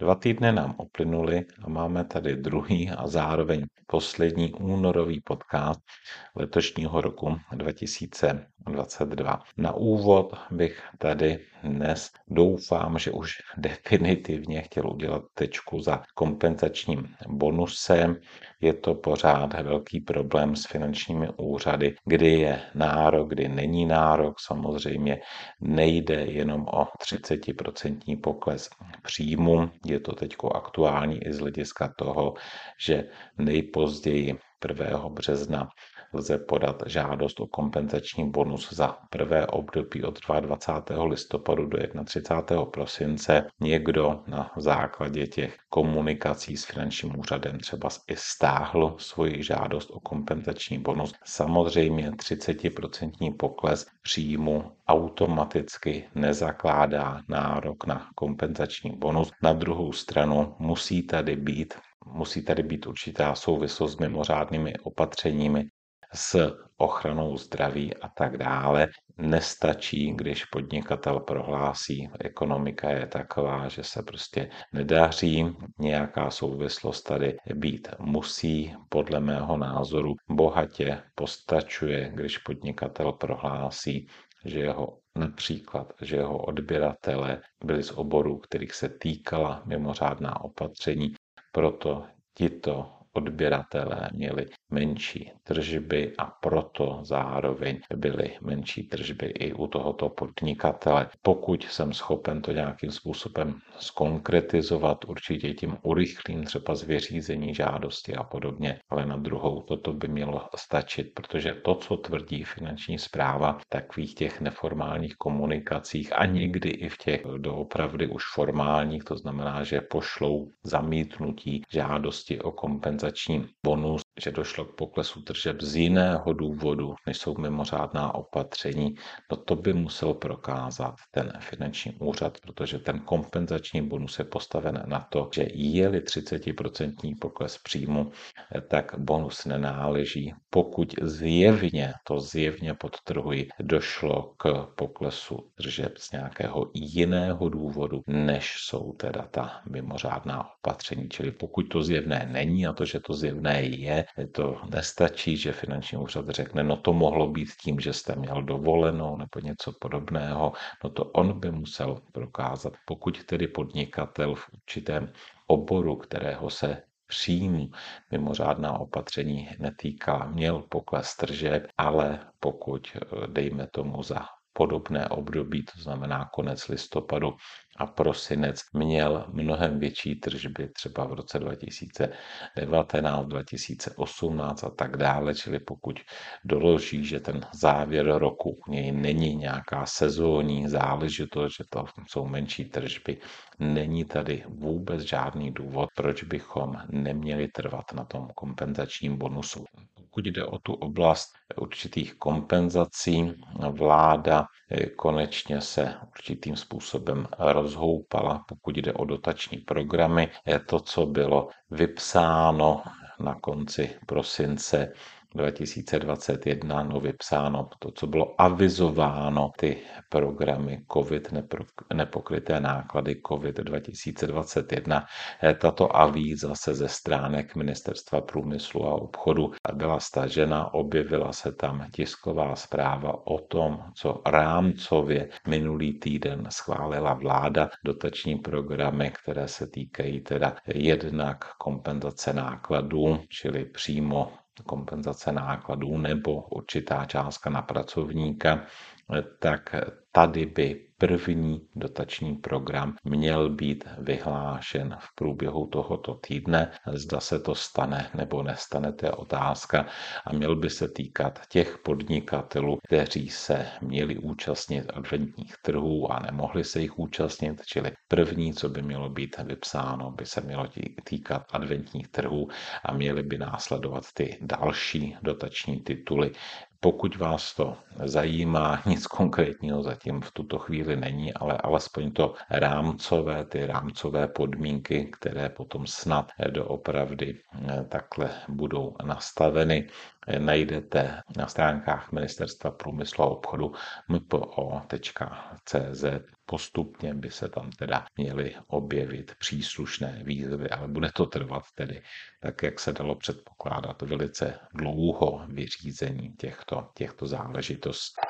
Dva týdny nám uplynuly a máme tady druhý a zároveň poslední únorový podcast letošního roku 2022. Na úvod bych tady dnes doufám, že už definitivně chtěl udělat tečku za kompenzačním bonusem. Je to pořád velký problém s finančními úřady, kdy je nárok, kdy není nárok. Samozřejmě nejde jenom o 30% pokles příjmu. Je to teď aktuální i z hlediska toho, že nejpozději 1. března lze podat žádost o kompenzační bonus za prvé období od 22. listopadu do 31. prosince. Někdo na základě těch komunikací s finančním úřadem třeba i stáhl svoji žádost o kompenzační bonus. Samozřejmě 30% pokles příjmu automaticky nezakládá nárok na kompenzační bonus. Na druhou stranu musí tady být musí tady být určitá souvislost s mimořádnými opatřeními, s ochranou zdraví a tak dále. Nestačí, když podnikatel prohlásí, ekonomika je taková, že se prostě nedaří, nějaká souvislost tady být musí. Podle mého názoru bohatě postačuje, když podnikatel prohlásí, že jeho například, že jeho odběratele byli z oborů, kterých se týkala mimořádná opatření, proto tito odběratelé měli menší tržby a proto zároveň byly menší tržby i u tohoto podnikatele. Pokud jsem schopen to nějakým způsobem skonkretizovat, určitě tím urychlím třeba zvěřízení žádosti a podobně, ale na druhou toto by mělo stačit, protože to, co tvrdí finanční zpráva, takových těch neformálních komunikacích a někdy i v těch doopravdy už formálních, to znamená, že pošlou zamítnutí žádosti o kompenzační bonus, že došlo k poklesu tržeb z jiného důvodu, než jsou mimořádná opatření, no to by musel prokázat ten finanční úřad, protože ten kompenzační bonus je postaven na to, že je-li 30% pokles příjmu, tak bonus nenáleží. Pokud zjevně, to zjevně podtrhuji, došlo k poklesu tržeb z nějakého jiného důvodu, než jsou teda ta mimořádná opatření. Čili pokud to zjevné není a to, že to zjevné je, to nestačí, že finanční úřad řekne, no to mohlo být tím, že jste měl dovolenou nebo něco podobného, no to on by musel prokázat. Pokud tedy podnikatel v určitém oboru, kterého se příjmu mimořádná opatření netýká, měl pokles tržeb, ale pokud, dejme tomu za podobné období, to znamená konec listopadu a prosinec, měl mnohem větší tržby třeba v roce 2019, 2018 a tak dále, čili pokud doloží, že ten závěr roku u něj není nějaká sezónní záležitost, že to jsou menší tržby, není tady vůbec žádný důvod, proč bychom neměli trvat na tom kompenzačním bonusu pokud jde o tu oblast určitých kompenzací, vláda eh, konečně se určitým způsobem rozhoupala, pokud jde o dotační programy. Je to, co bylo vypsáno na konci prosince 2021 no vypsáno to, co bylo avizováno, ty programy COVID, nepokryté náklady COVID 2021. Eh, tato avíza se ze stránek Ministerstva průmyslu a obchodu byla stažena, objevila se tam tisková zpráva o tom, co rámcově minulý týden schválila vláda, dotační programy, které se týkají teda jednak kompenzace nákladů, čili přímo kompenzace nákladů nebo určitá částka na pracovníka, tak tady by první dotační program měl být vyhlášen v průběhu tohoto týdne. Zda se to stane nebo nestane, to je otázka a měl by se týkat těch podnikatelů, kteří se měli účastnit adventních trhů a nemohli se jich účastnit, čili první, co by mělo být vypsáno, by se mělo týkat adventních trhů a měly by následovat ty další dotační tituly, pokud vás to zajímá, nic konkrétního zatím v tuto chvíli není, ale alespoň to rámcové, ty rámcové podmínky, které potom snad doopravdy eh, takhle budou nastaveny, najdete na stránkách Ministerstva průmyslu a obchodu mpo.cz. Postupně by se tam teda měly objevit příslušné výzvy, ale bude to trvat tedy, tak jak se dalo předpokládat, velice dlouho vyřízení těchto, těchto záležitostí.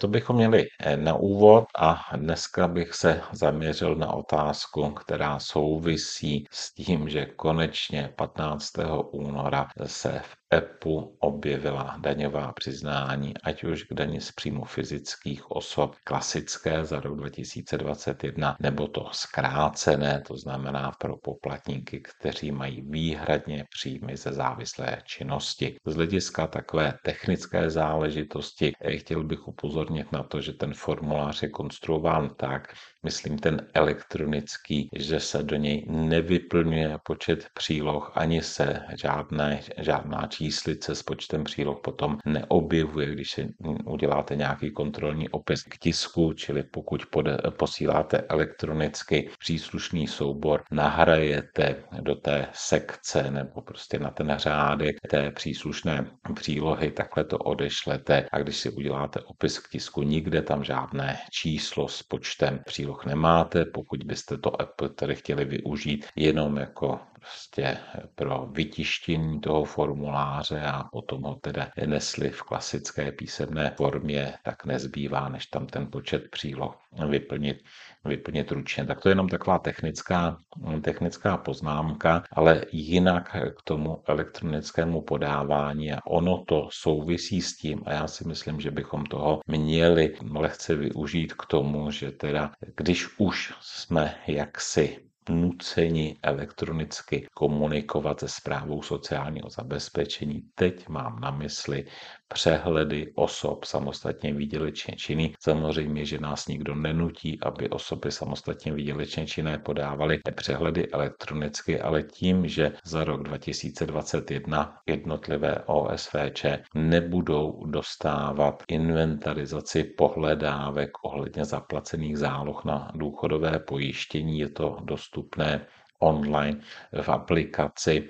To bychom měli eh, na úvod a dneska bych se zaměřil na otázku, která souvisí s tím, že konečně 15. února se v EPU objevila daňová přiznání, ať už k daní z příjmu fyzických osob klasické za rok 2021, nebo to zkrácené, to znamená pro poplatníky, kteří mají výhradně příjmy ze závislé činnosti. Z hlediska takové technické záležitosti eh, chtěl bych upozornit na to, že ten formulář je konstruován tak, myslím ten elektronický, že se do něj nevyplňuje počet příloh, ani se žádné, žádná číslice s počtem příloh potom neobjevuje, když si uděláte nějaký kontrolní opis k tisku, čili pokud pode, posíláte elektronicky příslušný soubor, nahrajete do té sekce nebo prostě na ten řádek té příslušné přílohy, takhle to odešlete. A když si uděláte opis k tisku, nikde tam žádné číslo s počtem příloh nemáte, pokud byste to Apple tedy chtěli využít jenom jako prostě pro vytištění toho formuláře a potom ho teda nesli v klasické písemné formě, tak nezbývá, než tam ten počet příloh vyplnit, vyplnit ručně. Tak to je jenom taková technická, technická poznámka, ale jinak k tomu elektronickému podávání a ono to souvisí s tím a já si myslím, že bychom toho měli lehce využít k tomu, že teda když už jsme jaksi nuceni elektronicky komunikovat se zprávou sociálního zabezpečení. Teď mám na mysli přehledy osob samostatně výdělečně činný. Samozřejmě, že nás nikdo nenutí, aby osoby samostatně výdělečně činné podávaly přehledy elektronicky, ale tím, že za rok 2021 jednotlivé OSVČ nebudou dostávat inventarizaci pohledávek ohledně zaplacených záloh na důchodové pojištění, je to dostupné online v aplikaci,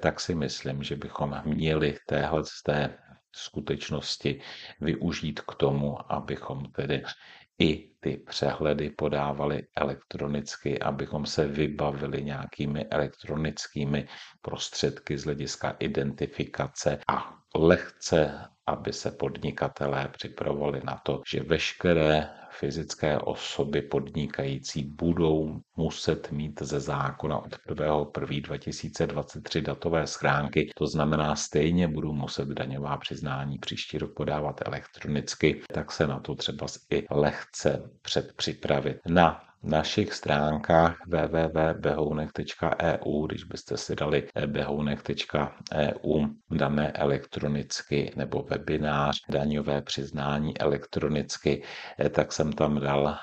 tak si myslím, že bychom měli téhle z té skutečnosti využít k tomu, abychom tedy i ty přehledy podávali elektronicky, abychom se vybavili nějakými elektronickými prostředky z hlediska identifikace a lehce, aby se podnikatelé připravovali na to, že veškeré fyzické osoby podnikající budou muset mít ze zákona od 1.1.2023 datové schránky. To znamená, stejně budou muset daňová přiznání příští rok podávat elektronicky, tak se na to třeba i lehce předpřipravit. Na našich stránkách www.behounek.eu, když byste si dali behounek.eu dané elektronicky nebo webinář daňové přiznání elektronicky, tak jsem tam dal eh,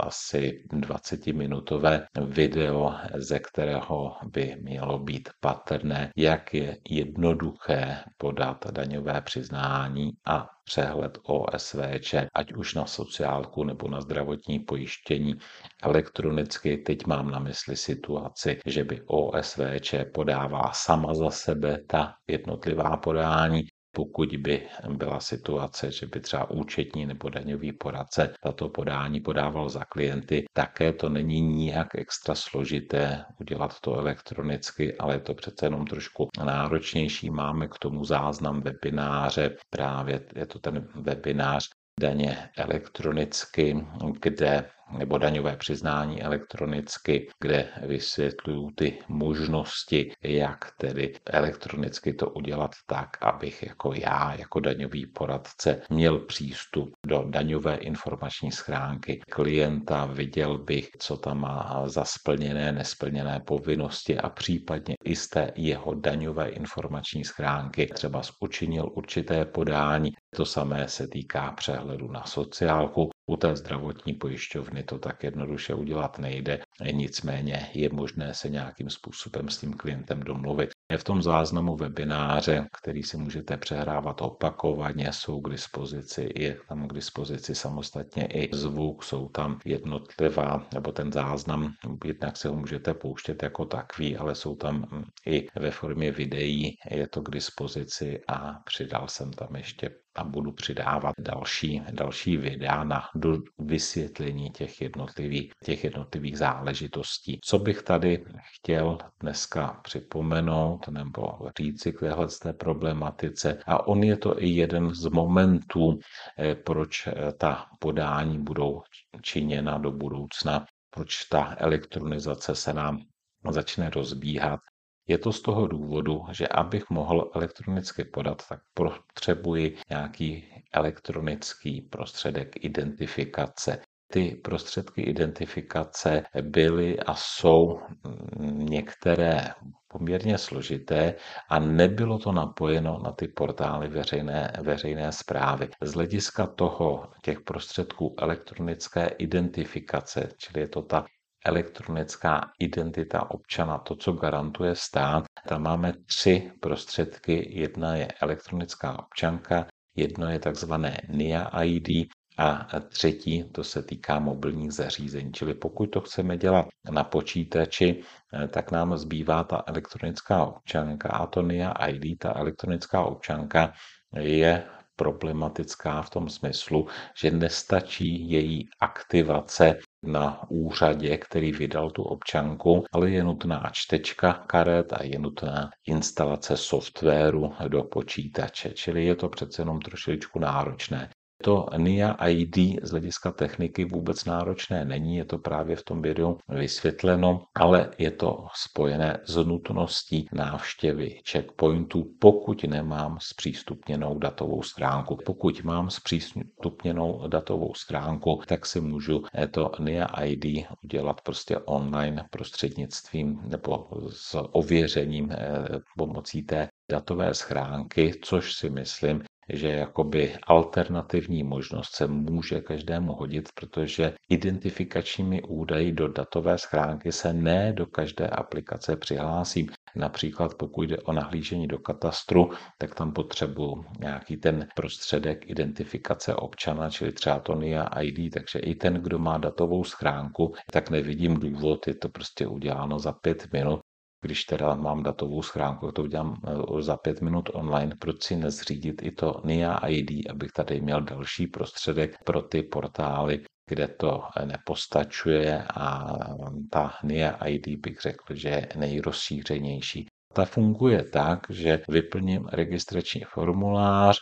asi 20-minutové video, ze kterého by mělo být patrné, jak je jednoduché podat daňové přiznání a přehled OSVČ, ať už na sociálku nebo na zdravotní pojištění elektronicky. Teď mám na mysli situaci, že by OSVČ podává sama za sebe ta jednotlivá podání, pokud by byla situace, že by třeba účetní nebo daňový poradce tato podání podával za klienty, také to není nijak extra složité udělat to elektronicky, ale je to přece jenom trošku náročnější. Máme k tomu záznam webináře, právě je to ten webinář daně elektronicky, kde nebo daňové přiznání elektronicky, kde vysvětluju ty možnosti, jak tedy elektronicky to udělat tak, abych jako já, jako daňový poradce, měl přístup do daňové informační schránky klienta, viděl bych, co tam má za splněné, nesplněné povinnosti a případně i z té jeho daňové informační schránky třeba učinil určité podání. To samé se týká přehledu na sociálku, u té zdravotní pojišťovny to tak jednoduše udělat nejde. nicméně je možné se nějakým způsobem s tím klientem domluvit. Je v tom záznamu webináře, který si můžete přehrávat opakovaně, jsou k dispozici, je tam k dispozici samostatně i zvuk, jsou tam jednotlivá, nebo ten záznam, jednak se ho můžete pouštět jako takový, ale jsou tam i ve formě videí, je to k dispozici a přidal jsem tam ještě a budu přidávat další, další videa na do vysvětlení těch jednotlivých, těch jednotlivých záležitostí. Co bych tady chtěl dneska připomenout nebo říci k téhle té problematice a on je to i jeden z momentů, eh, proč eh, ta podání budou činěna do budoucna, proč ta elektronizace se nám začne rozbíhat je to z toho důvodu, že abych mohl elektronicky podat, tak potřebuji nějaký elektronický prostředek identifikace. Ty prostředky identifikace byly a jsou některé poměrně složité a nebylo to napojeno na ty portály veřejné, veřejné zprávy. Z hlediska toho těch prostředků elektronické identifikace, čili je to ta elektronická identita občana, to, co garantuje stát. Tam máme tři prostředky. Jedna je elektronická občanka, jedno je takzvané NIA ID a třetí, to se týká mobilních zařízení. Čili pokud to chceme dělat na počítači, tak nám zbývá ta elektronická občanka a to NIA ID, ta elektronická občanka je problematická v tom smyslu, že nestačí její aktivace na úřadě, který vydal tu občanku, ale je nutná čtečka karet a je nutná instalace softwaru do počítače, čili je to přece jenom trošičku náročné. To NIA ID z hlediska techniky vůbec náročné není, je to právě v tom videu vysvětleno, ale je to spojené s nutností návštěvy checkpointu, pokud nemám zpřístupněnou datovou stránku. Pokud mám zpřístupněnou datovou stránku, tak si můžu to NIA ID udělat prostě online prostřednictvím nebo s ověřením eh, pomocí té datové schránky, což si myslím, že jakoby alternativní možnost se může každému hodit, protože identifikačními údaji do datové schránky se ne do každé aplikace přihlásím. Například pokud jde o nahlížení do katastru, tak tam potřebuji nějaký ten prostředek identifikace občana, čili třeba to NIA ID, takže i ten, kdo má datovou schránku, tak nevidím důvod, je to prostě uděláno za pět minut, když teda mám datovou schránku, to udělám eh, za pět minut online, proč si nezřídit i to NIA ID, abych tady měl další prostředek pro ty portály, kde to nepostačuje a ta NIA ID bych řekl, že je nejrozšířenější. Ta funguje tak, že vyplním registrační formulář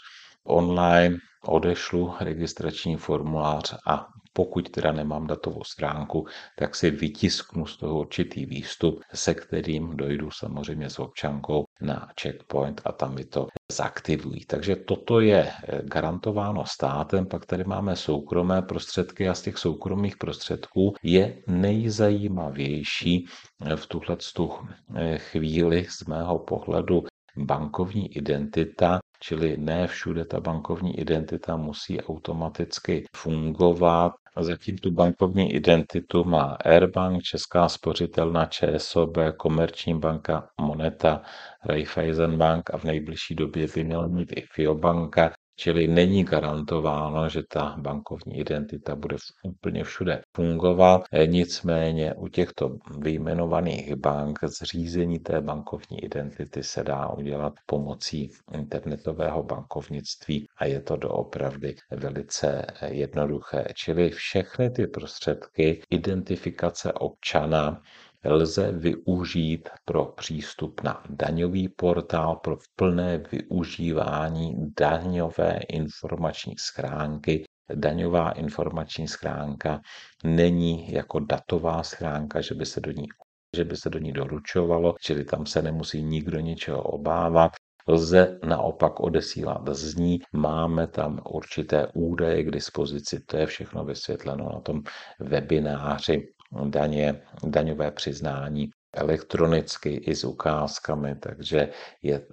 online, odešlu registrační formulář a pokud teda nemám datovou stránku, tak si vytisknu z toho určitý výstup, se kterým dojdu samozřejmě s občankou na checkpoint a tam mi to zaktivují. Takže toto je eh, garantováno státem, pak tady máme soukromé prostředky a z těch soukromých prostředků je nejzajímavější eh, v tuhle eh, chvíli z mého pohledu bankovní identita, čili ne všude ta bankovní identita musí automaticky fungovat. Zatím tu bankovní identitu má Airbank, Česká spořitelna, ČSOB, Komerční banka, Moneta, Raiffeisen Bank a v nejbližší době by měla mít i Fiobanka. Čili není garantováno, že ta bankovní identita bude úplně všude fungovat. Nicméně u těchto vyjmenovaných bank zřízení té bankovní identity se dá udělat pomocí internetového bankovnictví a je to doopravdy velice jednoduché. Čili všechny ty prostředky identifikace občana lze využít pro přístup na daňový portál, pro plné využívání daňové informační schránky. Daňová informační schránka není jako datová schránka, že by se do ní že by se do ní doručovalo, čili tam se nemusí nikdo ničeho obávat. Lze naopak odesílat z ní, máme tam určité údaje k dispozici, to je všechno vysvětleno na tom webináři daně, daňové přiznání elektronicky i s ukázkami, takže je,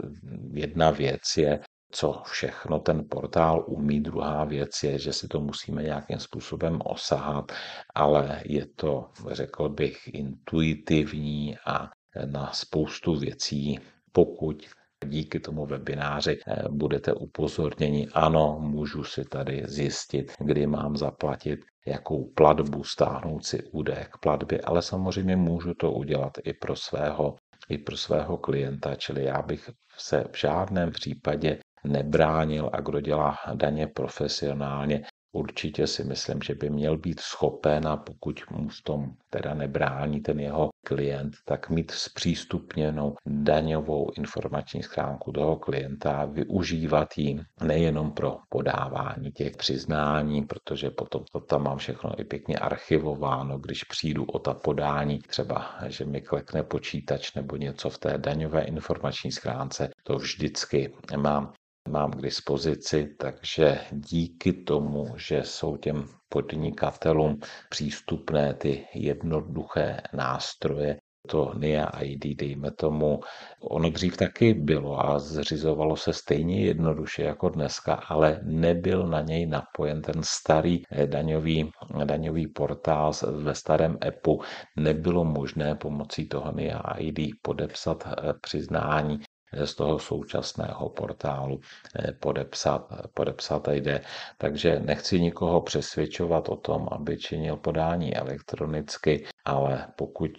jedna věc je co všechno ten portál umí. Druhá věc je, že si to musíme nějakým způsobem osahat, ale je to, řekl bych, intuitivní a na spoustu věcí, pokud díky tomu webináři eh, budete upozorněni, ano, můžu si tady zjistit, kdy mám zaplatit, jakou platbu stáhnout si údaj k platbě, ale samozřejmě můžu to udělat i pro svého i pro svého klienta, čili já bych se v žádném případě nebránil a kdo dělá daně profesionálně, určitě si myslím, že by měl být schopen a pokud mu v tom teda nebrání ten jeho klient, tak mít zpřístupněnou daňovou informační schránku toho klienta a využívat ji nejenom pro podávání těch přiznání, protože potom to tam mám všechno i pěkně archivováno, když přijdu o ta podání, třeba, že mi klekne počítač nebo něco v té daňové informační schránce, to vždycky mám mám k dispozici, takže díky tomu, že jsou těm podnikatelům přístupné ty jednoduché nástroje, to NIA ID, dejme tomu, ono dřív taky bylo a zřizovalo se stejně jednoduše jako dneska, ale nebyl na něj napojen ten starý eh, daňový, daňový portál ve starém EPu. Nebylo možné pomocí toho NIA ID podepsat eh, přiznání z toho současného portálu eh, podepsat, podepsat a jde. Takže nechci nikoho přesvědčovat o tom, aby činil podání elektronicky, ale pokud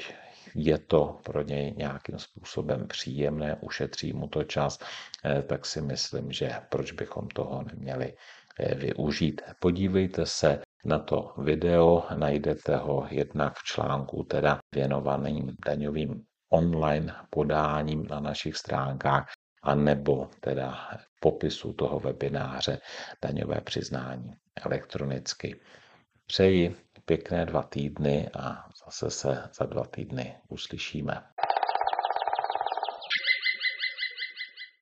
je to pro něj nějakým způsobem příjemné, ušetří mu to čas, eh, tak si myslím, že proč bychom toho neměli eh, využít. Podívejte se na to video, najdete ho jednak v článku teda věnovaným daňovým online podáním na našich stránkách, a nebo teda popisu toho webináře daňové přiznání elektronicky. Přeji pěkné dva týdny a zase se za dva týdny uslyšíme.